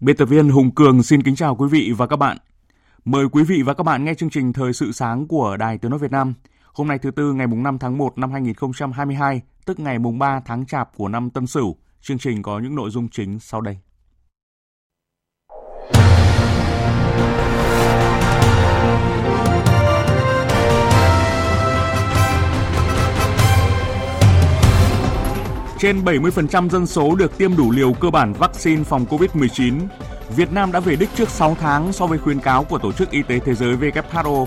Biên tập viên Hùng Cường xin kính chào quý vị và các bạn. Mời quý vị và các bạn nghe chương trình Thời sự sáng của Đài Tiếng Nói Việt Nam. Hôm nay thứ Tư ngày 5 tháng 1 năm 2022, tức ngày 3 tháng Chạp của năm Tân Sửu. Chương trình có những nội dung chính sau đây. Trên 70% dân số được tiêm đủ liều cơ bản vaccine phòng COVID-19. Việt Nam đã về đích trước 6 tháng so với khuyến cáo của Tổ chức Y tế Thế giới WHO.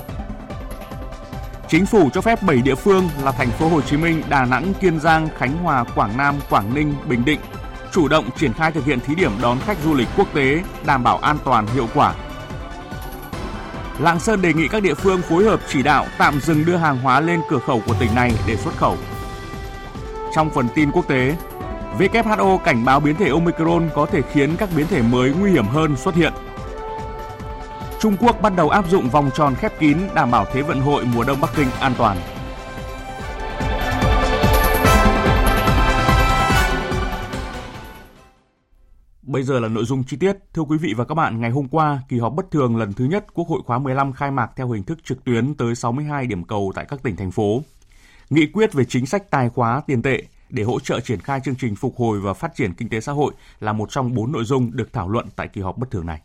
Chính phủ cho phép 7 địa phương là thành phố Hồ Chí Minh, Đà Nẵng, Kiên Giang, Khánh Hòa, Quảng Nam, Quảng Ninh, Bình Định chủ động triển khai thực hiện thí điểm đón khách du lịch quốc tế, đảm bảo an toàn hiệu quả. Lạng Sơn đề nghị các địa phương phối hợp chỉ đạo tạm dừng đưa hàng hóa lên cửa khẩu của tỉnh này để xuất khẩu. Trong phần tin quốc tế, WHO cảnh báo biến thể Omicron có thể khiến các biến thể mới nguy hiểm hơn xuất hiện. Trung Quốc bắt đầu áp dụng vòng tròn khép kín đảm bảo Thế vận hội mùa đông Bắc Kinh an toàn. Bây giờ là nội dung chi tiết. Thưa quý vị và các bạn, ngày hôm qua, kỳ họp bất thường lần thứ nhất Quốc hội khóa 15 khai mạc theo hình thức trực tuyến tới 62 điểm cầu tại các tỉnh thành phố. Nghị quyết về chính sách tài khóa tiền tệ để hỗ trợ triển khai chương trình phục hồi và phát triển kinh tế xã hội là một trong bốn nội dung được thảo luận tại kỳ họp bất thường này.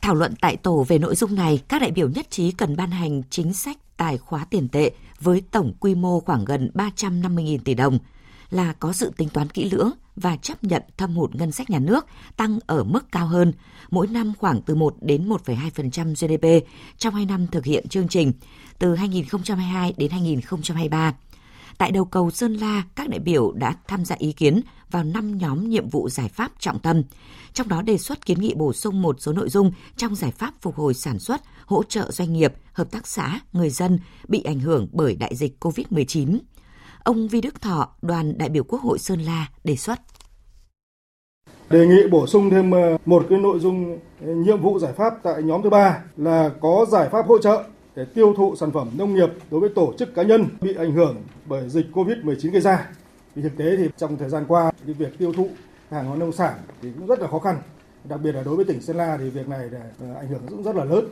Thảo luận tại tổ về nội dung này, các đại biểu nhất trí cần ban hành chính sách tài khóa tiền tệ với tổng quy mô khoảng gần 350.000 tỷ đồng là có sự tính toán kỹ lưỡng và chấp nhận thâm hụt ngân sách nhà nước tăng ở mức cao hơn, mỗi năm khoảng từ 1 đến 1,2% GDP trong 2 năm thực hiện chương trình, từ 2022 đến 2023. Tại đầu cầu Sơn La, các đại biểu đã tham gia ý kiến vào 5 nhóm nhiệm vụ giải pháp trọng tâm, trong đó đề xuất kiến nghị bổ sung một số nội dung trong giải pháp phục hồi sản xuất, hỗ trợ doanh nghiệp, hợp tác xã, người dân bị ảnh hưởng bởi đại dịch COVID-19. Ông Vi Đức Thọ, đoàn đại biểu Quốc hội Sơn La đề xuất. Đề nghị bổ sung thêm ờ, một cái nội dung ờ, nhiệm vụ giải pháp tại nhóm thứ ba là có giải pháp hỗ trợ để tiêu thụ sản phẩm nông nghiệp đối với tổ chức cá nhân bị ảnh hưởng bởi dịch Covid-19 gây ra. Vì thực tế thì trong thời gian qua, cái việc tiêu thụ hàng hóa nông sản thì cũng rất là khó khăn. Đặc biệt là đối với tỉnh Sơn La thì việc này ờ, ảnh hưởng cũng rất là lớn.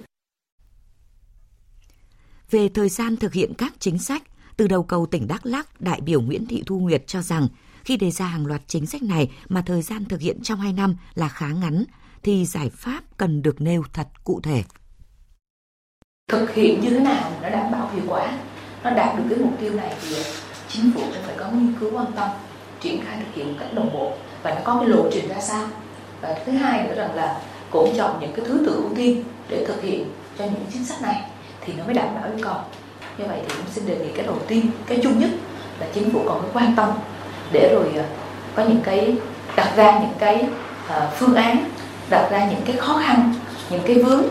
Về thời gian thực hiện các chính sách, từ đầu cầu tỉnh Đắk Lắk, đại biểu Nguyễn Thị Thu Nguyệt cho rằng khi đề ra hàng loạt chính sách này mà thời gian thực hiện trong 2 năm là khá ngắn, thì giải pháp cần được nêu thật cụ thể. Thực hiện như thế nào nó đảm bảo hiệu quả, nó đạt được cái mục tiêu này thì chính phủ phải có nghiên cứu quan tâm, triển khai thực hiện một cách đồng bộ và nó có cái lộ trình ra sao. Và thứ hai nữa rằng là cũng chọn những cái thứ tự ưu tiên để thực hiện cho những chính sách này thì nó mới đảm bảo yêu cầu như vậy thì cũng xin đề nghị cái đầu tiên cái chung nhất là chính phủ còn phải quan tâm để rồi à, có những cái đặt ra những cái à, phương án đặt ra những cái khó khăn những cái vướng.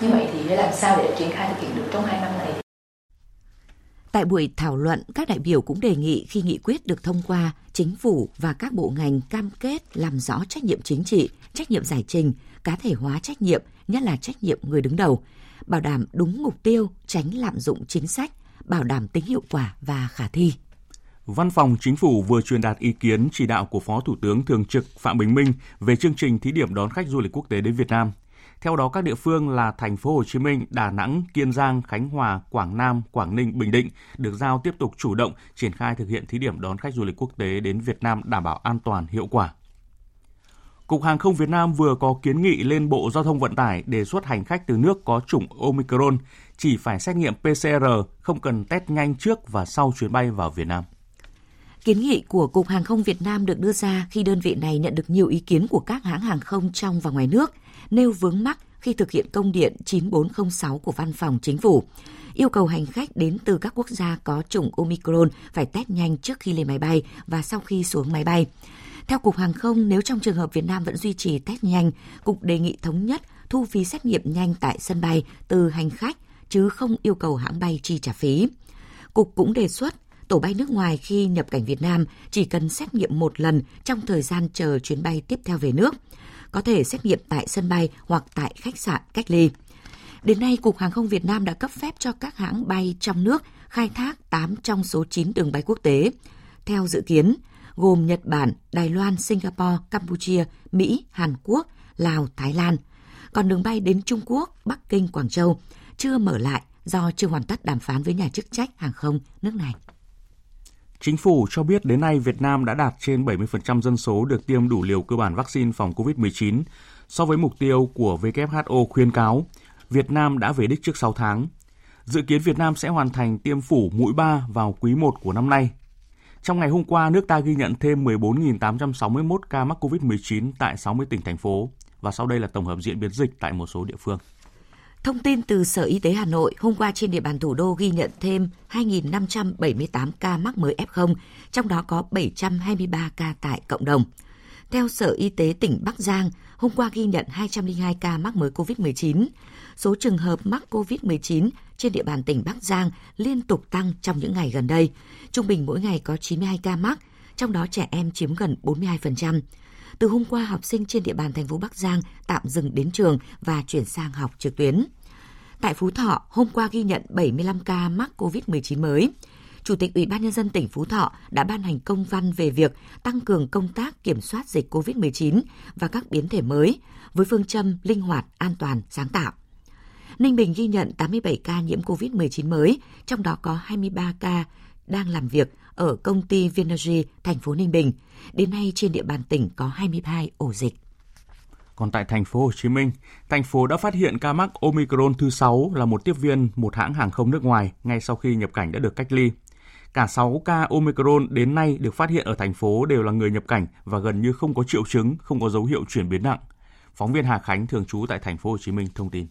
Như vậy thì để làm sao để triển khai thực hiện được trong hai năm này? Tại buổi thảo luận, các đại biểu cũng đề nghị khi nghị quyết được thông qua, chính phủ và các bộ ngành cam kết làm rõ trách nhiệm chính trị, trách nhiệm giải trình, cá thể hóa trách nhiệm, nhất là trách nhiệm người đứng đầu, bảo đảm đúng mục tiêu, tránh lạm dụng chính sách, bảo đảm tính hiệu quả và khả thi. Văn phòng Chính phủ vừa truyền đạt ý kiến chỉ đạo của Phó Thủ tướng Thường trực Phạm Bình Minh về chương trình thí điểm đón khách du lịch quốc tế đến Việt Nam. Theo đó, các địa phương là thành phố Hồ Chí Minh, Đà Nẵng, Kiên Giang, Khánh Hòa, Quảng Nam, Quảng Ninh, Bình Định được giao tiếp tục chủ động triển khai thực hiện thí điểm đón khách du lịch quốc tế đến Việt Nam đảm bảo an toàn, hiệu quả. Cục Hàng không Việt Nam vừa có kiến nghị lên Bộ Giao thông Vận tải đề xuất hành khách từ nước có chủng Omicron chỉ phải xét nghiệm PCR, không cần test nhanh trước và sau chuyến bay vào Việt Nam. Kiến nghị của Cục Hàng không Việt Nam được đưa ra khi đơn vị này nhận được nhiều ý kiến của các hãng hàng không trong và ngoài nước, nêu vướng mắc khi thực hiện công điện 9406 của Văn phòng Chính phủ, yêu cầu hành khách đến từ các quốc gia có chủng Omicron phải test nhanh trước khi lên máy bay và sau khi xuống máy bay. Theo Cục Hàng không, nếu trong trường hợp Việt Nam vẫn duy trì test nhanh, Cục đề nghị thống nhất thu phí xét nghiệm nhanh tại sân bay từ hành khách chứ không yêu cầu hãng bay chi trả phí. Cục cũng đề xuất tổ bay nước ngoài khi nhập cảnh Việt Nam chỉ cần xét nghiệm một lần trong thời gian chờ chuyến bay tiếp theo về nước, có thể xét nghiệm tại sân bay hoặc tại khách sạn cách ly. Đến nay, Cục Hàng không Việt Nam đã cấp phép cho các hãng bay trong nước khai thác 8 trong số 9 đường bay quốc tế. Theo dự kiến, gồm Nhật Bản, Đài Loan, Singapore, Campuchia, Mỹ, Hàn Quốc, Lào, Thái Lan. Còn đường bay đến Trung Quốc, Bắc Kinh, Quảng Châu chưa mở lại do chưa hoàn tất đàm phán với nhà chức trách hàng không nước này. Chính phủ cho biết đến nay Việt Nam đã đạt trên 70% dân số được tiêm đủ liều cơ bản vaccine phòng COVID-19. So với mục tiêu của WHO khuyên cáo, Việt Nam đã về đích trước 6 tháng. Dự kiến Việt Nam sẽ hoàn thành tiêm phủ mũi 3 vào quý 1 của năm nay. Trong ngày hôm qua, nước ta ghi nhận thêm 14.861 ca mắc COVID-19 tại 60 tỉnh, thành phố. Và sau đây là tổng hợp diễn biến dịch tại một số địa phương. Thông tin từ Sở Y tế Hà Nội, hôm qua trên địa bàn thủ đô ghi nhận thêm 2.578 ca mắc mới F0, trong đó có 723 ca tại cộng đồng. Theo Sở Y tế tỉnh Bắc Giang, hôm qua ghi nhận 202 ca mắc mới COVID-19. Số trường hợp mắc COVID-19 trên địa bàn tỉnh Bắc Giang liên tục tăng trong những ngày gần đây. Trung bình mỗi ngày có 92 ca mắc, trong đó trẻ em chiếm gần 42%. Từ hôm qua, học sinh trên địa bàn thành phố Bắc Giang tạm dừng đến trường và chuyển sang học trực tuyến. Tại Phú Thọ, hôm qua ghi nhận 75 ca mắc COVID-19 mới. Chủ tịch Ủy ban nhân dân tỉnh Phú Thọ đã ban hành công văn về việc tăng cường công tác kiểm soát dịch COVID-19 và các biến thể mới với phương châm linh hoạt, an toàn, sáng tạo. Ninh Bình ghi nhận 87 ca nhiễm COVID-19 mới, trong đó có 23 ca đang làm việc ở công ty Vinergy, thành phố Ninh Bình. Đến nay trên địa bàn tỉnh có 22 ổ dịch. Còn tại thành phố Hồ Chí Minh, thành phố đã phát hiện ca mắc Omicron thứ 6 là một tiếp viên một hãng hàng không nước ngoài ngay sau khi nhập cảnh đã được cách ly. Cả 6 ca Omicron đến nay được phát hiện ở thành phố đều là người nhập cảnh và gần như không có triệu chứng, không có dấu hiệu chuyển biến nặng. Phóng viên Hà Khánh thường trú tại thành phố Hồ Chí Minh thông tin.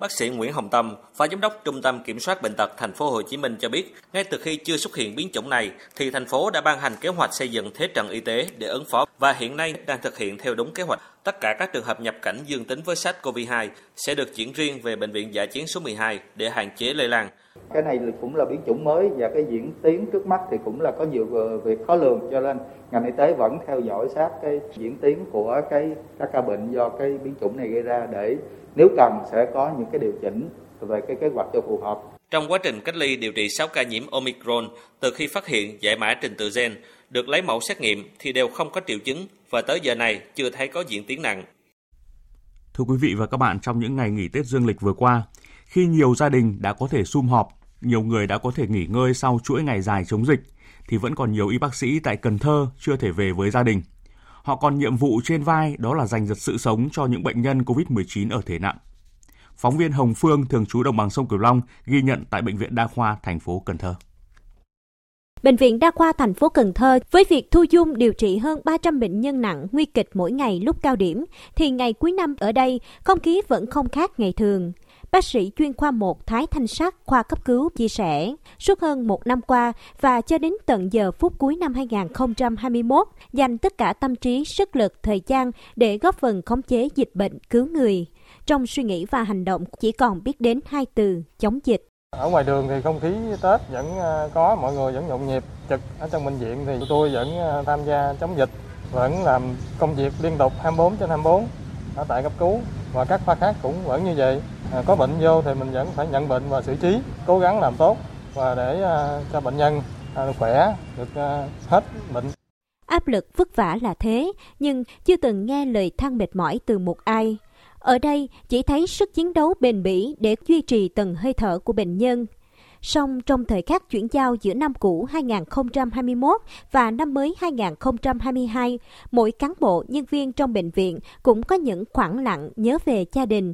Bác sĩ Nguyễn Hồng Tâm, Phó Giám đốc Trung tâm Kiểm soát Bệnh tật Thành phố Hồ Chí Minh cho biết, ngay từ khi chưa xuất hiện biến chủng này, thì thành phố đã ban hành kế hoạch xây dựng thế trận y tế để ứng phó và hiện nay đang thực hiện theo đúng kế hoạch. Tất cả các trường hợp nhập cảnh dương tính với SARS-CoV-2 sẽ được chuyển riêng về bệnh viện Dạ chiến số 12 để hạn chế lây lan. Cái này cũng là biến chủng mới và cái diễn tiến trước mắt thì cũng là có nhiều việc khó lường cho nên ngành y tế vẫn theo dõi sát cái diễn tiến của cái các ca bệnh do cái biến chủng này gây ra để nếu cần sẽ có những cái điều chỉnh về cái kế hoạch cho phù hợp. Trong quá trình cách ly điều trị 6 ca nhiễm Omicron, từ khi phát hiện giải mã trình tự gen, được lấy mẫu xét nghiệm thì đều không có triệu chứng và tới giờ này chưa thấy có diễn tiến nặng. Thưa quý vị và các bạn, trong những ngày nghỉ Tết Dương lịch vừa qua, khi nhiều gia đình đã có thể sum họp, nhiều người đã có thể nghỉ ngơi sau chuỗi ngày dài chống dịch, thì vẫn còn nhiều y bác sĩ tại Cần Thơ chưa thể về với gia đình. Họ còn nhiệm vụ trên vai đó là giành giật sự sống cho những bệnh nhân COVID-19 ở thể nặng. Phóng viên Hồng Phương thường trú đồng bằng sông Cửu Long ghi nhận tại bệnh viện Đa khoa thành phố Cần Thơ. Bệnh viện Đa khoa thành phố Cần Thơ với việc thu dung điều trị hơn 300 bệnh nhân nặng nguy kịch mỗi ngày lúc cao điểm thì ngày cuối năm ở đây không khí vẫn không khác ngày thường. Bác sĩ chuyên khoa 1 Thái Thanh Sắc, khoa cấp cứu chia sẻ, suốt hơn một năm qua và cho đến tận giờ phút cuối năm 2021, dành tất cả tâm trí, sức lực, thời gian để góp phần khống chế dịch bệnh cứu người. Trong suy nghĩ và hành động chỉ còn biết đến hai từ chống dịch. Ở ngoài đường thì không khí Tết vẫn à, có, mọi người vẫn nhộn nhịp trực. Ở trong bệnh viện thì tôi vẫn à, tham gia chống dịch, vẫn làm công việc liên tục 24 trên 24 ở tại cấp cứu và các khoa khác cũng vẫn như vậy. À, có bệnh vô thì mình vẫn phải nhận bệnh và xử trí, cố gắng làm tốt và để à, cho bệnh nhân à, khỏe, được à, hết bệnh. Áp lực vất vả là thế, nhưng chưa từng nghe lời than mệt mỏi từ một ai. Ở đây chỉ thấy sức chiến đấu bền bỉ để duy trì từng hơi thở của bệnh nhân. Song trong thời khắc chuyển giao giữa năm cũ 2021 và năm mới 2022, mỗi cán bộ nhân viên trong bệnh viện cũng có những khoảng lặng nhớ về gia đình.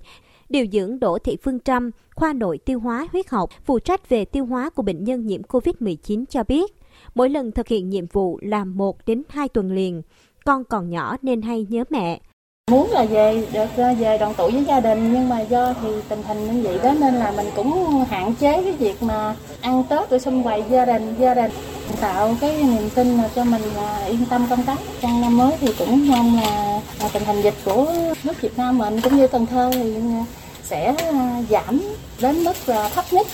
Điều dưỡng Đỗ Thị Phương Trâm, khoa nội tiêu hóa huyết học, phụ trách về tiêu hóa của bệnh nhân nhiễm COVID-19 cho biết, Mỗi lần thực hiện nhiệm vụ là 1 đến 2 tuần liền. Con còn nhỏ nên hay nhớ mẹ. Muốn là về được về đoàn tụ với gia đình nhưng mà do thì tình hình như vậy đó nên là mình cũng hạn chế cái việc mà ăn Tết rồi xung quanh gia đình gia đình tạo cái niềm tin cho mình à, yên tâm công tác trong năm mới thì cũng mong là, là tình hình dịch của nước Việt Nam mình cũng như Cần Thơ thì à, sẽ à, giảm đến mức thấp nhất.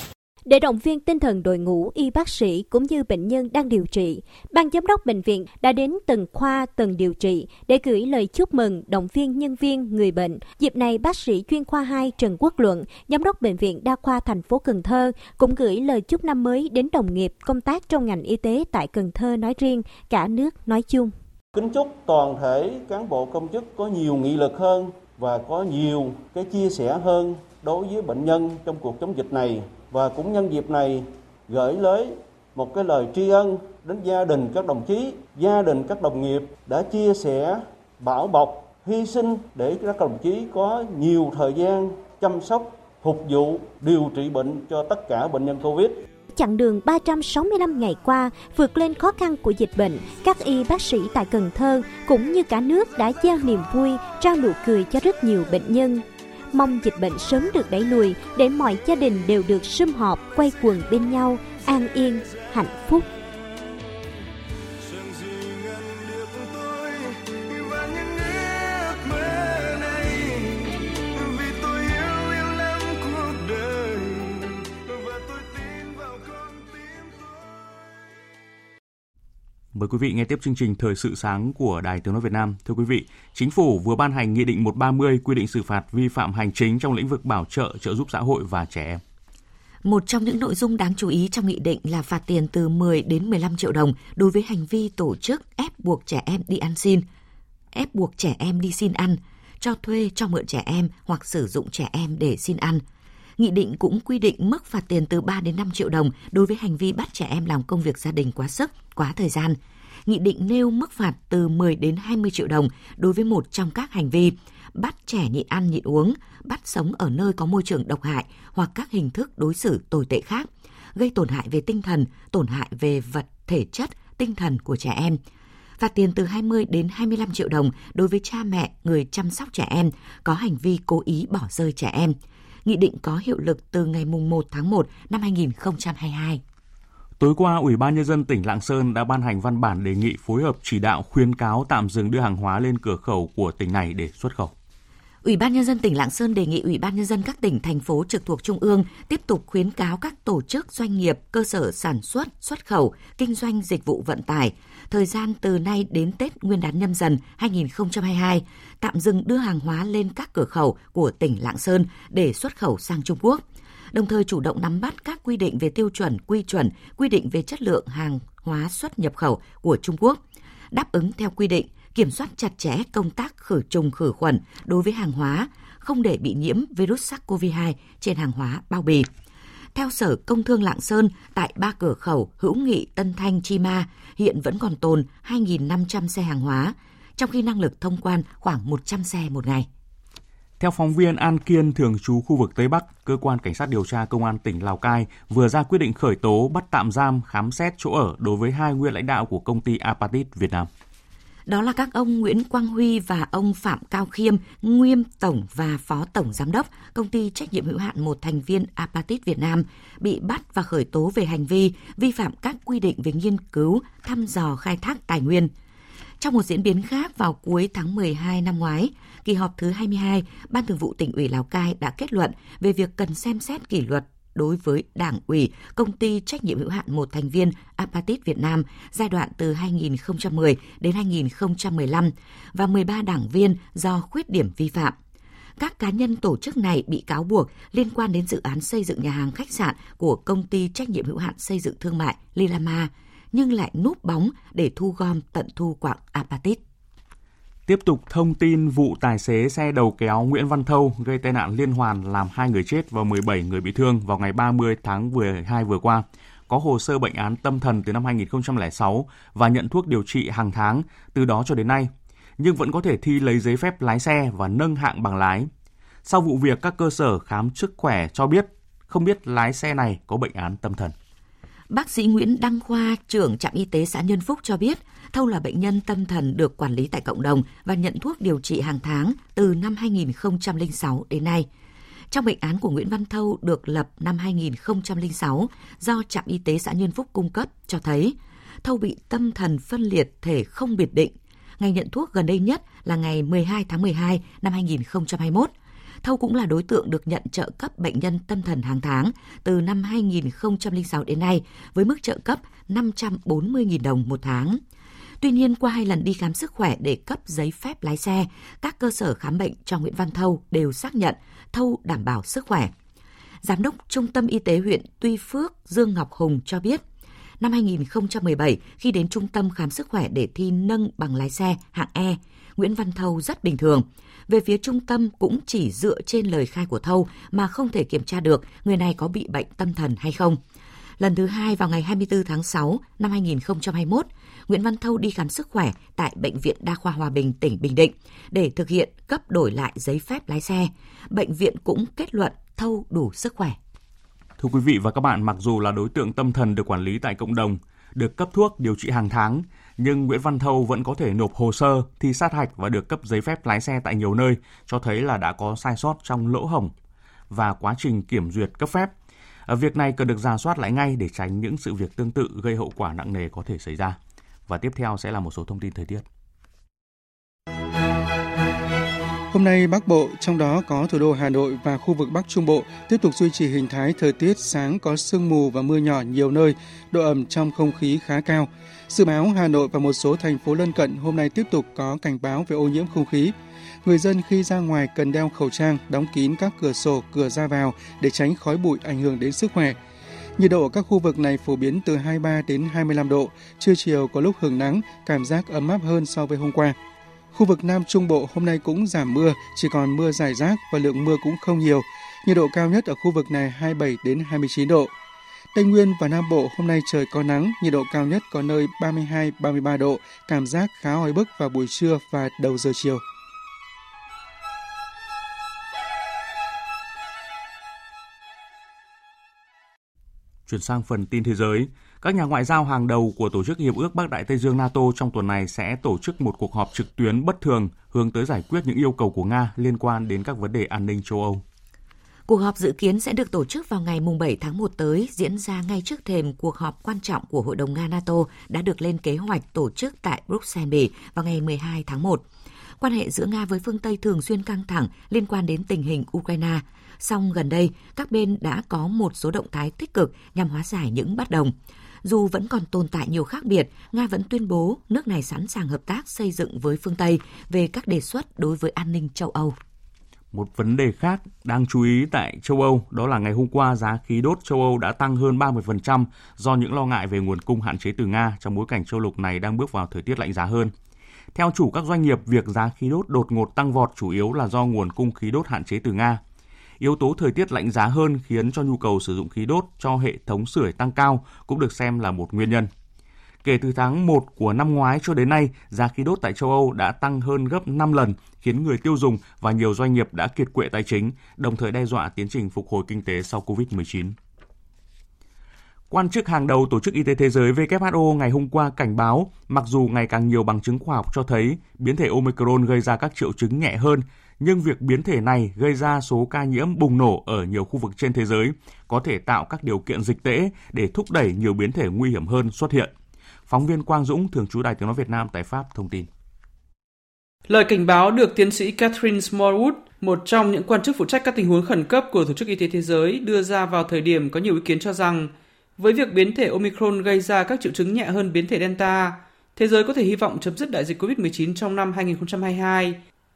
Để động viên tinh thần đội ngũ y bác sĩ cũng như bệnh nhân đang điều trị, ban giám đốc bệnh viện đã đến từng khoa từng điều trị để gửi lời chúc mừng động viên nhân viên người bệnh. Dịp này, bác sĩ chuyên khoa 2 Trần Quốc Luận, giám đốc bệnh viện đa khoa thành phố Cần Thơ cũng gửi lời chúc năm mới đến đồng nghiệp công tác trong ngành y tế tại Cần Thơ nói riêng, cả nước nói chung. Kính chúc toàn thể cán bộ công chức có nhiều nghị lực hơn và có nhiều cái chia sẻ hơn đối với bệnh nhân trong cuộc chống dịch này và cũng nhân dịp này gửi tới một cái lời tri ân đến gia đình các đồng chí, gia đình các đồng nghiệp đã chia sẻ, bảo bọc, hy sinh để các đồng chí có nhiều thời gian chăm sóc, phục vụ, điều trị bệnh cho tất cả bệnh nhân Covid. Chặng đường 365 ngày qua vượt lên khó khăn của dịch bệnh, các y bác sĩ tại Cần Thơ cũng như cả nước đã gieo niềm vui, trao nụ cười cho rất nhiều bệnh nhân mong dịch bệnh sớm được đẩy lùi để mọi gia đình đều được sum họp quay quần bên nhau, an yên, hạnh phúc. Mời quý vị nghe tiếp chương trình Thời sự sáng của Đài Tiếng Nói Việt Nam. Thưa quý vị, Chính phủ vừa ban hành Nghị định 130 quy định xử phạt vi phạm hành chính trong lĩnh vực bảo trợ, trợ giúp xã hội và trẻ em. Một trong những nội dung đáng chú ý trong nghị định là phạt tiền từ 10 đến 15 triệu đồng đối với hành vi tổ chức ép buộc trẻ em đi ăn xin, ép buộc trẻ em đi xin ăn, cho thuê cho mượn trẻ em hoặc sử dụng trẻ em để xin ăn – Nghị định cũng quy định mức phạt tiền từ 3 đến 5 triệu đồng đối với hành vi bắt trẻ em làm công việc gia đình quá sức, quá thời gian. Nghị định nêu mức phạt từ 10 đến 20 triệu đồng đối với một trong các hành vi bắt trẻ nhịn ăn nhịn uống, bắt sống ở nơi có môi trường độc hại hoặc các hình thức đối xử tồi tệ khác, gây tổn hại về tinh thần, tổn hại về vật thể chất, tinh thần của trẻ em, phạt tiền từ 20 đến 25 triệu đồng đối với cha mẹ, người chăm sóc trẻ em có hành vi cố ý bỏ rơi trẻ em, Nghị định có hiệu lực từ ngày 1 tháng 1 năm 2022. Tối qua, Ủy ban Nhân dân tỉnh Lạng Sơn đã ban hành văn bản đề nghị phối hợp chỉ đạo khuyến cáo tạm dừng đưa hàng hóa lên cửa khẩu của tỉnh này để xuất khẩu. Ủy ban Nhân dân tỉnh Lạng Sơn đề nghị Ủy ban Nhân dân các tỉnh, thành phố trực thuộc Trung ương tiếp tục khuyến cáo các tổ chức, doanh nghiệp, cơ sở sản xuất, xuất khẩu, kinh doanh dịch vụ vận tải, thời gian từ nay đến Tết Nguyên đán nhâm dần 2022, tạm dừng đưa hàng hóa lên các cửa khẩu của tỉnh Lạng Sơn để xuất khẩu sang Trung Quốc. Đồng thời chủ động nắm bắt các quy định về tiêu chuẩn, quy chuẩn, quy định về chất lượng hàng hóa xuất nhập khẩu của Trung Quốc, đáp ứng theo quy định, kiểm soát chặt chẽ công tác khử trùng khử khuẩn đối với hàng hóa, không để bị nhiễm virus SARS-CoV-2 trên hàng hóa bao bì. Theo Sở Công Thương Lạng Sơn, tại ba cửa khẩu Hữu Nghị, Tân Thanh, Chi Ma hiện vẫn còn tồn 2.500 xe hàng hóa, trong khi năng lực thông quan khoảng 100 xe một ngày. Theo phóng viên An Kiên, thường trú khu vực Tây Bắc, cơ quan cảnh sát điều tra công an tỉnh Lào Cai vừa ra quyết định khởi tố bắt tạm giam khám xét chỗ ở đối với hai nguyên lãnh đạo của công ty Apatit Việt Nam. Đó là các ông Nguyễn Quang Huy và ông Phạm Cao Khiêm, nguyên tổng và phó tổng giám đốc công ty trách nhiệm hữu hạn một thành viên Apatit Việt Nam bị bắt và khởi tố về hành vi vi phạm các quy định về nghiên cứu, thăm dò khai thác tài nguyên. Trong một diễn biến khác vào cuối tháng 12 năm ngoái, kỳ họp thứ 22, Ban Thường vụ tỉnh ủy Lào Cai đã kết luận về việc cần xem xét kỷ luật đối với Đảng ủy, công ty trách nhiệm hữu hạn một thành viên Apatit Việt Nam giai đoạn từ 2010 đến 2015 và 13 đảng viên do khuyết điểm vi phạm. Các cá nhân tổ chức này bị cáo buộc liên quan đến dự án xây dựng nhà hàng khách sạn của công ty trách nhiệm hữu hạn xây dựng thương mại Lilama, nhưng lại núp bóng để thu gom tận thu quạng apatit. Tiếp tục thông tin vụ tài xế xe đầu kéo Nguyễn Văn Thâu gây tai nạn liên hoàn làm 2 người chết và 17 người bị thương vào ngày 30 tháng 12 vừa qua. Có hồ sơ bệnh án tâm thần từ năm 2006 và nhận thuốc điều trị hàng tháng từ đó cho đến nay, nhưng vẫn có thể thi lấy giấy phép lái xe và nâng hạng bằng lái. Sau vụ việc, các cơ sở khám sức khỏe cho biết không biết lái xe này có bệnh án tâm thần. Bác sĩ Nguyễn Đăng Khoa, trưởng trạm y tế xã Nhân Phúc cho biết, Thâu là bệnh nhân tâm thần được quản lý tại cộng đồng và nhận thuốc điều trị hàng tháng từ năm 2006 đến nay. Trong bệnh án của Nguyễn Văn Thâu được lập năm 2006 do trạm y tế xã Nhân Phúc cung cấp cho thấy Thâu bị tâm thần phân liệt thể không biệt định. Ngày nhận thuốc gần đây nhất là ngày 12 tháng 12 năm 2021. Thâu cũng là đối tượng được nhận trợ cấp bệnh nhân tâm thần hàng tháng từ năm 2006 đến nay với mức trợ cấp 540.000 đồng một tháng. Tuy nhiên, qua hai lần đi khám sức khỏe để cấp giấy phép lái xe, các cơ sở khám bệnh cho Nguyễn Văn Thâu đều xác nhận Thâu đảm bảo sức khỏe. Giám đốc Trung tâm Y tế huyện Tuy Phước Dương Ngọc Hùng cho biết, năm 2017 khi đến trung tâm khám sức khỏe để thi nâng bằng lái xe hạng E, Nguyễn Văn Thâu rất bình thường. Về phía trung tâm cũng chỉ dựa trên lời khai của Thâu mà không thể kiểm tra được người này có bị bệnh tâm thần hay không. Lần thứ hai vào ngày 24 tháng 6 năm 2021, Nguyễn Văn Thâu đi khám sức khỏe tại Bệnh viện Đa khoa Hòa Bình, tỉnh Bình Định để thực hiện cấp đổi lại giấy phép lái xe. Bệnh viện cũng kết luận Thâu đủ sức khỏe. Thưa quý vị và các bạn, mặc dù là đối tượng tâm thần được quản lý tại cộng đồng, được cấp thuốc điều trị hàng tháng, nhưng Nguyễn Văn Thâu vẫn có thể nộp hồ sơ, thi sát hạch và được cấp giấy phép lái xe tại nhiều nơi, cho thấy là đã có sai sót trong lỗ hổng và quá trình kiểm duyệt cấp phép. Ờ, việc này cần được giả soát lại ngay để tránh những sự việc tương tự gây hậu quả nặng nề có thể xảy ra. Và tiếp theo sẽ là một số thông tin thời tiết. Hôm nay Bắc Bộ, trong đó có thủ đô Hà Nội và khu vực Bắc Trung Bộ, tiếp tục duy trì hình thái thời tiết sáng có sương mù và mưa nhỏ nhiều nơi, độ ẩm trong không khí khá cao. Dự báo Hà Nội và một số thành phố lân cận hôm nay tiếp tục có cảnh báo về ô nhiễm không khí. Người dân khi ra ngoài cần đeo khẩu trang, đóng kín các cửa sổ, cửa ra vào để tránh khói bụi ảnh hưởng đến sức khỏe. Nhiệt độ ở các khu vực này phổ biến từ 23 đến 25 độ, trưa chiều có lúc hưởng nắng, cảm giác ấm áp hơn so với hôm qua. Khu vực Nam Trung Bộ hôm nay cũng giảm mưa, chỉ còn mưa rải rác và lượng mưa cũng không nhiều. Nhiệt độ cao nhất ở khu vực này 27 đến 29 độ. Tây Nguyên và Nam Bộ hôm nay trời có nắng, nhiệt độ cao nhất có nơi 32-33 độ, cảm giác khá oi bức vào buổi trưa và đầu giờ chiều. Chuyển sang phần tin thế giới, các nhà ngoại giao hàng đầu của Tổ chức Hiệp ước Bắc Đại Tây Dương NATO trong tuần này sẽ tổ chức một cuộc họp trực tuyến bất thường hướng tới giải quyết những yêu cầu của Nga liên quan đến các vấn đề an ninh châu Âu. Cuộc họp dự kiến sẽ được tổ chức vào ngày 7 tháng 1 tới, diễn ra ngay trước thềm cuộc họp quan trọng của Hội đồng Nga NATO đã được lên kế hoạch tổ chức tại Bruxelles vào ngày 12 tháng 1. Quan hệ giữa Nga với phương Tây thường xuyên căng thẳng liên quan đến tình hình Ukraine. Song gần đây, các bên đã có một số động thái tích cực nhằm hóa giải những bất đồng. Dù vẫn còn tồn tại nhiều khác biệt, Nga vẫn tuyên bố nước này sẵn sàng hợp tác xây dựng với phương Tây về các đề xuất đối với an ninh châu Âu. Một vấn đề khác đang chú ý tại châu Âu đó là ngày hôm qua giá khí đốt châu Âu đã tăng hơn 30% do những lo ngại về nguồn cung hạn chế từ Nga trong bối cảnh châu lục này đang bước vào thời tiết lạnh giá hơn. Theo chủ các doanh nghiệp, việc giá khí đốt đột ngột tăng vọt chủ yếu là do nguồn cung khí đốt hạn chế từ Nga. Yếu tố thời tiết lạnh giá hơn khiến cho nhu cầu sử dụng khí đốt cho hệ thống sưởi tăng cao cũng được xem là một nguyên nhân. Kể từ tháng 1 của năm ngoái cho đến nay, giá khí đốt tại châu Âu đã tăng hơn gấp 5 lần, khiến người tiêu dùng và nhiều doanh nghiệp đã kiệt quệ tài chính, đồng thời đe dọa tiến trình phục hồi kinh tế sau Covid-19. Quan chức hàng đầu Tổ chức Y tế Thế giới WHO ngày hôm qua cảnh báo, mặc dù ngày càng nhiều bằng chứng khoa học cho thấy biến thể Omicron gây ra các triệu chứng nhẹ hơn, nhưng việc biến thể này gây ra số ca nhiễm bùng nổ ở nhiều khu vực trên thế giới có thể tạo các điều kiện dịch tễ để thúc đẩy nhiều biến thể nguy hiểm hơn xuất hiện. Phóng viên Quang Dũng, thường trú Đài Tiếng Nói Việt Nam tại Pháp thông tin. Lời cảnh báo được tiến sĩ Catherine Smallwood, một trong những quan chức phụ trách các tình huống khẩn cấp của Tổ chức Y tế Thế giới, đưa ra vào thời điểm có nhiều ý kiến cho rằng với việc biến thể Omicron gây ra các triệu chứng nhẹ hơn biến thể Delta, thế giới có thể hy vọng chấm dứt đại dịch COVID-19 trong năm 2022.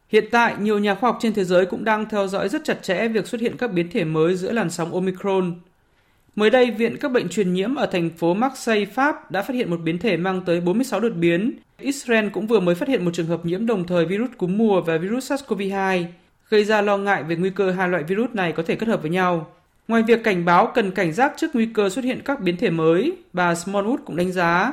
Hiện tại, nhiều nhà khoa học trên thế giới cũng đang theo dõi rất chặt chẽ việc xuất hiện các biến thể mới giữa làn sóng Omicron. Mới đây, Viện các bệnh truyền nhiễm ở thành phố Marseille, Pháp đã phát hiện một biến thể mang tới 46 đột biến. Israel cũng vừa mới phát hiện một trường hợp nhiễm đồng thời virus cúm mùa và virus SARS-CoV-2, gây ra lo ngại về nguy cơ hai loại virus này có thể kết hợp với nhau. Ngoài việc cảnh báo cần cảnh giác trước nguy cơ xuất hiện các biến thể mới, bà Smallwood cũng đánh giá,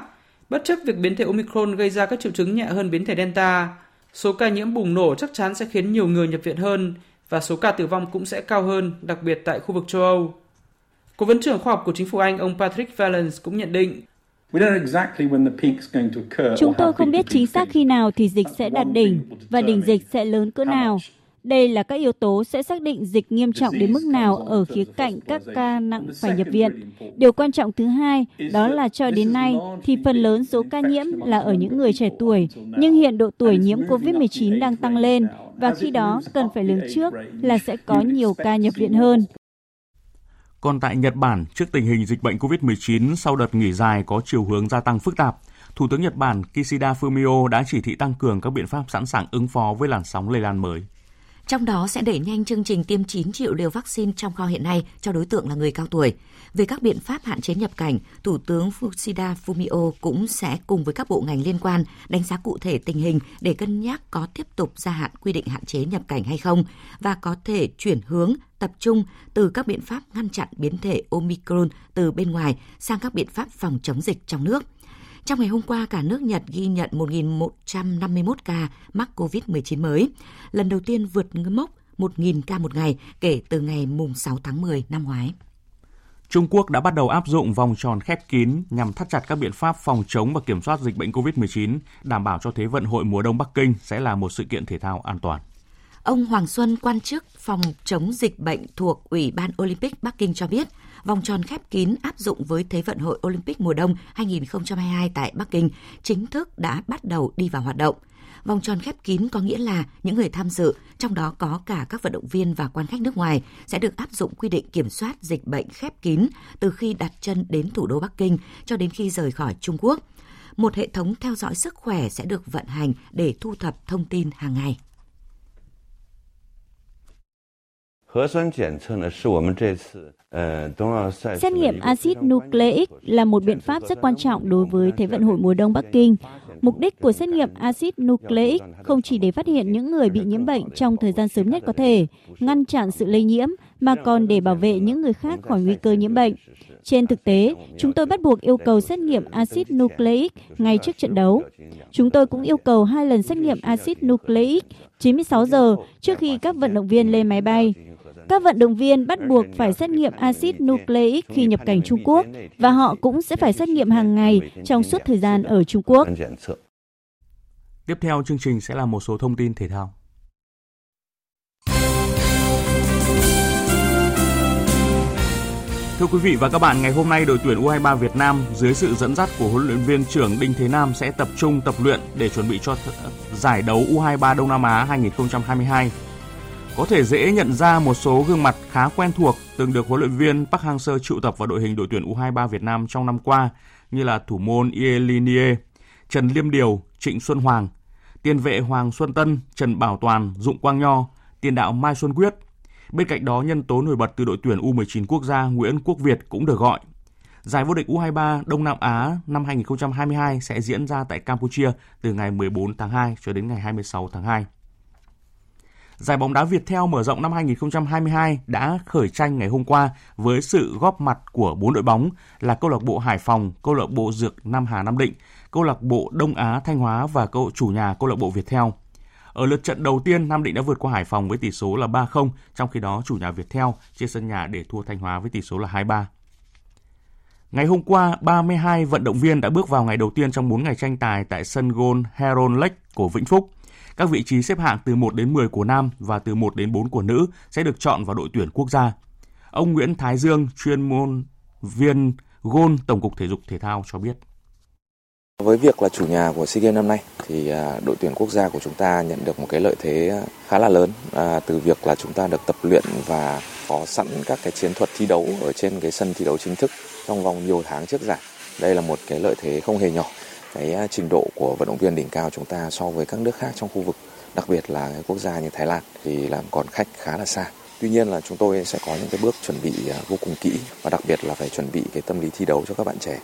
bất chấp việc biến thể Omicron gây ra các triệu chứng nhẹ hơn biến thể Delta, số ca nhiễm bùng nổ chắc chắn sẽ khiến nhiều người nhập viện hơn và số ca tử vong cũng sẽ cao hơn, đặc biệt tại khu vực châu Âu. Cố vấn trưởng khoa học của chính phủ Anh ông Patrick Vallance cũng nhận định Chúng tôi không biết chính xác khi nào thì dịch sẽ đạt đỉnh và đỉnh dịch sẽ lớn cỡ nào. Đây là các yếu tố sẽ xác định dịch nghiêm trọng đến mức nào ở khía cạnh các ca nặng phải nhập viện. Điều quan trọng thứ hai đó là cho đến nay thì phần lớn số ca nhiễm là ở những người trẻ tuổi, nhưng hiện độ tuổi nhiễm COVID-19 đang tăng lên và khi đó cần phải lường trước là sẽ có nhiều ca nhập viện hơn. Còn tại Nhật Bản, trước tình hình dịch bệnh COVID-19 sau đợt nghỉ dài có chiều hướng gia tăng phức tạp, Thủ tướng Nhật Bản Kishida Fumio đã chỉ thị tăng cường các biện pháp sẵn sàng ứng phó với làn sóng lây lan mới. Trong đó sẽ đẩy nhanh chương trình tiêm 9 triệu liều vaccine trong kho hiện nay cho đối tượng là người cao tuổi. Về các biện pháp hạn chế nhập cảnh, Thủ tướng Fushida Fumio cũng sẽ cùng với các bộ ngành liên quan đánh giá cụ thể tình hình để cân nhắc có tiếp tục gia hạn quy định hạn chế nhập cảnh hay không và có thể chuyển hướng tập trung từ các biện pháp ngăn chặn biến thể Omicron từ bên ngoài sang các biện pháp phòng chống dịch trong nước. Trong ngày hôm qua, cả nước Nhật ghi nhận 1.151 ca mắc COVID-19 mới, lần đầu tiên vượt mốc 1.000 ca một ngày kể từ ngày 6 tháng 10 năm ngoái. Trung Quốc đã bắt đầu áp dụng vòng tròn khép kín nhằm thắt chặt các biện pháp phòng chống và kiểm soát dịch bệnh COVID-19, đảm bảo cho Thế vận hội mùa đông Bắc Kinh sẽ là một sự kiện thể thao an toàn. Ông Hoàng Xuân, quan chức phòng chống dịch bệnh thuộc Ủy ban Olympic Bắc Kinh cho biết, vòng tròn khép kín áp dụng với Thế vận hội Olympic mùa đông 2022 tại Bắc Kinh chính thức đã bắt đầu đi vào hoạt động. Vòng tròn khép kín có nghĩa là những người tham dự, trong đó có cả các vận động viên và quan khách nước ngoài, sẽ được áp dụng quy định kiểm soát dịch bệnh khép kín từ khi đặt chân đến thủ đô Bắc Kinh cho đến khi rời khỏi Trung Quốc. Một hệ thống theo dõi sức khỏe sẽ được vận hành để thu thập thông tin hàng ngày. Xét nghiệm axit nucleic là một biện pháp rất quan trọng đối với Thế vận hội mùa đông Bắc Kinh. Mục đích của xét nghiệm axit nucleic không chỉ để phát hiện những người bị nhiễm bệnh trong thời gian sớm nhất có thể, ngăn chặn sự lây nhiễm, mà còn để bảo vệ những người khác khỏi nguy cơ nhiễm bệnh. Trên thực tế, chúng tôi bắt buộc yêu cầu xét nghiệm axit nucleic ngay trước trận đấu. Chúng tôi cũng yêu cầu hai lần xét nghiệm axit nucleic 96 giờ trước khi các vận động viên lên máy bay. Các vận động viên bắt buộc phải xét nghiệm axit nucleic khi nhập cảnh Trung Quốc và họ cũng sẽ phải xét nghiệm hàng ngày trong suốt thời gian ở Trung Quốc. Tiếp theo chương trình sẽ là một số thông tin thể thao. Thưa quý vị và các bạn, ngày hôm nay đội tuyển U23 Việt Nam dưới sự dẫn dắt của huấn luyện viên trưởng Đinh Thế Nam sẽ tập trung tập luyện để chuẩn bị cho giải đấu U23 Đông Nam Á 2022 có thể dễ nhận ra một số gương mặt khá quen thuộc từng được huấn luyện viên Park Hang-seo triệu tập vào đội hình đội tuyển U23 Việt Nam trong năm qua như là thủ môn Ielinie, Trần Liêm Điều, Trịnh Xuân Hoàng, tiền vệ Hoàng Xuân Tân, Trần Bảo Toàn, Dụng Quang Nho, tiền đạo Mai Xuân Quyết. Bên cạnh đó, nhân tố nổi bật từ đội tuyển U19 quốc gia Nguyễn Quốc Việt cũng được gọi. Giải vô địch U23 Đông Nam Á năm 2022 sẽ diễn ra tại Campuchia từ ngày 14 tháng 2 cho đến ngày 26 tháng 2. Giải bóng đá Việt Theo mở rộng năm 2022 đã khởi tranh ngày hôm qua với sự góp mặt của bốn đội bóng là câu lạc bộ Hải Phòng, câu lạc bộ Dược Nam Hà Nam Định, câu lạc bộ Đông Á Thanh Hóa và câu chủ nhà câu lạc bộ Việt Theo. Ở lượt trận đầu tiên, Nam Định đã vượt qua Hải Phòng với tỷ số là 3-0, trong khi đó chủ nhà Việt Theo trên sân nhà để thua Thanh Hóa với tỷ số là 2-3. Ngày hôm qua, 32 vận động viên đã bước vào ngày đầu tiên trong 4 ngày tranh tài tại sân golf Heron Lake của Vĩnh Phúc. Các vị trí xếp hạng từ 1 đến 10 của nam và từ 1 đến 4 của nữ sẽ được chọn vào đội tuyển quốc gia. Ông Nguyễn Thái Dương, chuyên môn viên gôn Tổng cục Thể dục Thể thao cho biết. Với việc là chủ nhà của SEA Games năm nay thì à, đội tuyển quốc gia của chúng ta nhận được một cái lợi thế khá là lớn à, từ việc là chúng ta được tập luyện và có sẵn các cái chiến thuật thi đấu ở trên cái sân thi đấu chính thức trong vòng nhiều tháng trước giải. Đây là một cái lợi thế không hề nhỏ cái à, trình độ của vận động viên đỉnh cao chúng ta so với các nước khác trong khu vực, đặc biệt là quốc gia như Thái Lan thì làm còn khách khá là xa. Tuy nhiên là chúng tôi sẽ có những cái bước chuẩn bị à, vô cùng kỹ và đặc biệt là phải chuẩn bị cái tâm lý thi đấu cho các bạn trẻ.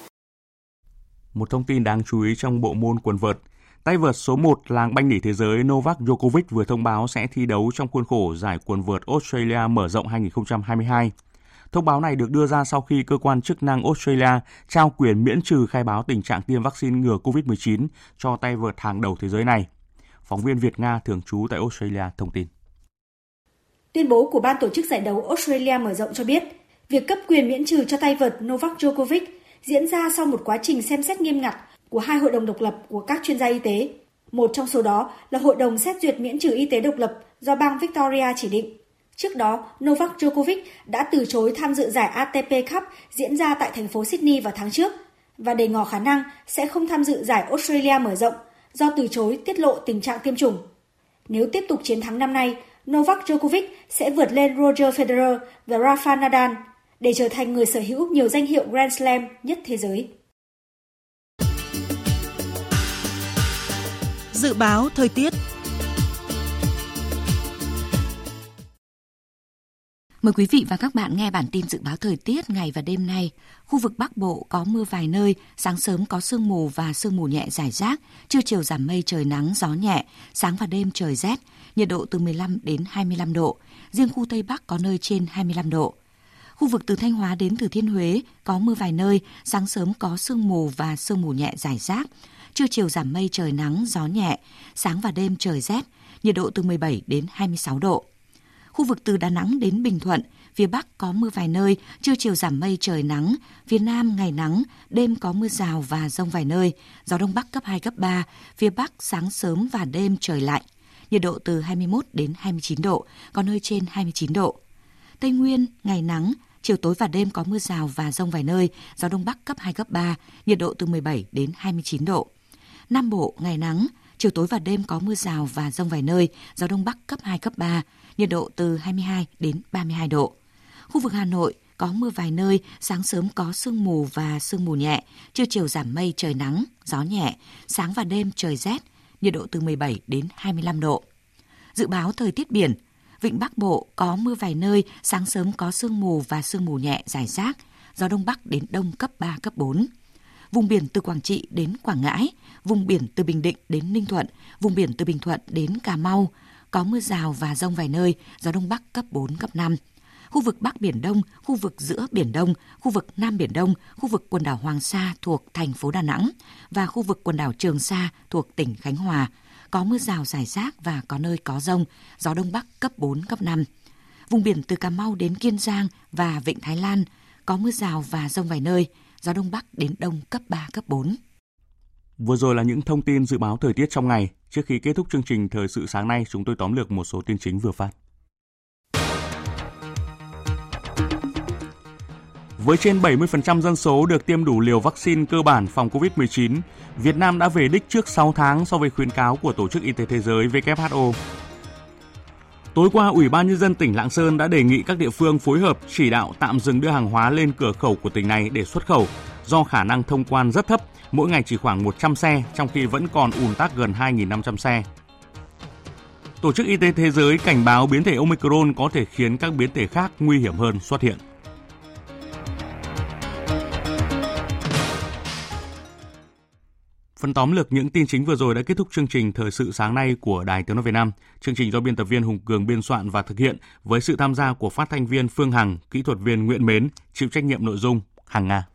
Một thông tin đáng chú ý trong bộ môn quần vợt, tay vợt số 1 làng banh nỉ thế giới Novak Djokovic vừa thông báo sẽ thi đấu trong khuôn khổ giải quần vợt Australia mở rộng 2022. Thông báo này được đưa ra sau khi cơ quan chức năng Australia trao quyền miễn trừ khai báo tình trạng tiêm vaccine ngừa COVID-19 cho tay vợt hàng đầu thế giới này. Phóng viên Việt Nga thường trú tại Australia thông tin. Tuyên bố của ban tổ chức giải đấu Australia mở rộng cho biết, Việc cấp quyền miễn trừ cho tay vợt Novak Djokovic diễn ra sau một quá trình xem xét nghiêm ngặt của hai hội đồng độc lập của các chuyên gia y tế. Một trong số đó là Hội đồng xét duyệt miễn trừ y tế độc lập do bang Victoria chỉ định. Trước đó, Novak Djokovic đã từ chối tham dự giải ATP Cup diễn ra tại thành phố Sydney vào tháng trước và để ngỏ khả năng sẽ không tham dự giải Australia mở rộng do từ chối tiết lộ tình trạng tiêm chủng. Nếu tiếp tục chiến thắng năm nay, Novak Djokovic sẽ vượt lên Roger Federer và Rafa Nadal để trở thành người sở hữu nhiều danh hiệu Grand Slam nhất thế giới. Dự báo thời tiết Mời quý vị và các bạn nghe bản tin dự báo thời tiết ngày và đêm nay. Khu vực Bắc Bộ có mưa vài nơi, sáng sớm có sương mù và sương mù nhẹ rải rác, trưa chiều giảm mây trời nắng, gió nhẹ, sáng và đêm trời rét, nhiệt độ từ 15 đến 25 độ, riêng khu Tây Bắc có nơi trên 25 độ. Khu vực từ Thanh Hóa đến Thừa Thiên Huế có mưa vài nơi, sáng sớm có sương mù và sương mù nhẹ rải rác, trưa chiều giảm mây trời nắng, gió nhẹ, sáng và đêm trời rét, nhiệt độ từ 17 đến 26 độ. Khu vực từ Đà Nẵng đến Bình Thuận, phía Bắc có mưa vài nơi, trưa chiều giảm mây trời nắng, phía Nam ngày nắng, đêm có mưa rào và rông vài nơi, gió Đông Bắc cấp 2, cấp 3, phía Bắc sáng sớm và đêm trời lạnh, nhiệt độ từ 21 đến 29 độ, có nơi trên 29 độ. Tây Nguyên, ngày nắng, chiều tối và đêm có mưa rào và rông vài nơi, gió Đông Bắc cấp 2, cấp 3, nhiệt độ từ 17 đến 29 độ. Nam Bộ, ngày nắng, chiều tối và đêm có mưa rào và rông vài nơi, gió Đông Bắc cấp 2, cấp 3, nhiệt độ từ 22 đến 32 độ. Khu vực Hà Nội có mưa vài nơi, sáng sớm có sương mù và sương mù nhẹ, trưa chiều giảm mây trời nắng, gió nhẹ, sáng và đêm trời rét, nhiệt độ từ 17 đến 25 độ. Dự báo thời tiết biển, Vịnh Bắc Bộ có mưa vài nơi, sáng sớm có sương mù và sương mù nhẹ rải rác, gió Đông Bắc đến Đông cấp 3, cấp 4. Vùng biển từ Quảng Trị đến Quảng Ngãi, vùng biển từ Bình Định đến Ninh Thuận, vùng biển từ Bình Thuận đến Cà Mau, có mưa rào và rông vài nơi, gió Đông Bắc cấp 4, cấp 5. Khu vực Bắc Biển Đông, khu vực giữa Biển Đông, khu vực Nam Biển Đông, khu vực quần đảo Hoàng Sa thuộc thành phố Đà Nẵng và khu vực quần đảo Trường Sa thuộc tỉnh Khánh Hòa. Có mưa rào rải rác và có nơi có rông, gió Đông Bắc cấp 4, cấp 5. Vùng biển từ Cà Mau đến Kiên Giang và Vịnh Thái Lan có mưa rào và rông vài nơi, gió Đông Bắc đến Đông cấp 3, cấp 4. Vừa rồi là những thông tin dự báo thời tiết trong ngày. Trước khi kết thúc chương trình Thời sự sáng nay, chúng tôi tóm lược một số tin chính vừa phát. Với trên 70% dân số được tiêm đủ liều vaccine cơ bản phòng COVID-19, Việt Nam đã về đích trước 6 tháng so với khuyến cáo của Tổ chức Y tế Thế giới WHO. Tối qua, Ủy ban Nhân dân tỉnh Lạng Sơn đã đề nghị các địa phương phối hợp chỉ đạo tạm dừng đưa hàng hóa lên cửa khẩu của tỉnh này để xuất khẩu do khả năng thông quan rất thấp, mỗi ngày chỉ khoảng 100 xe, trong khi vẫn còn ùn tắc gần 2.500 xe. Tổ chức Y tế Thế giới cảnh báo biến thể Omicron có thể khiến các biến thể khác nguy hiểm hơn xuất hiện. Phần tóm lược những tin chính vừa rồi đã kết thúc chương trình Thời sự sáng nay của Đài Tiếng Nói Việt Nam. Chương trình do biên tập viên Hùng Cường biên soạn và thực hiện với sự tham gia của phát thanh viên Phương Hằng, kỹ thuật viên Nguyễn Mến, chịu trách nhiệm nội dung Hằng Nga.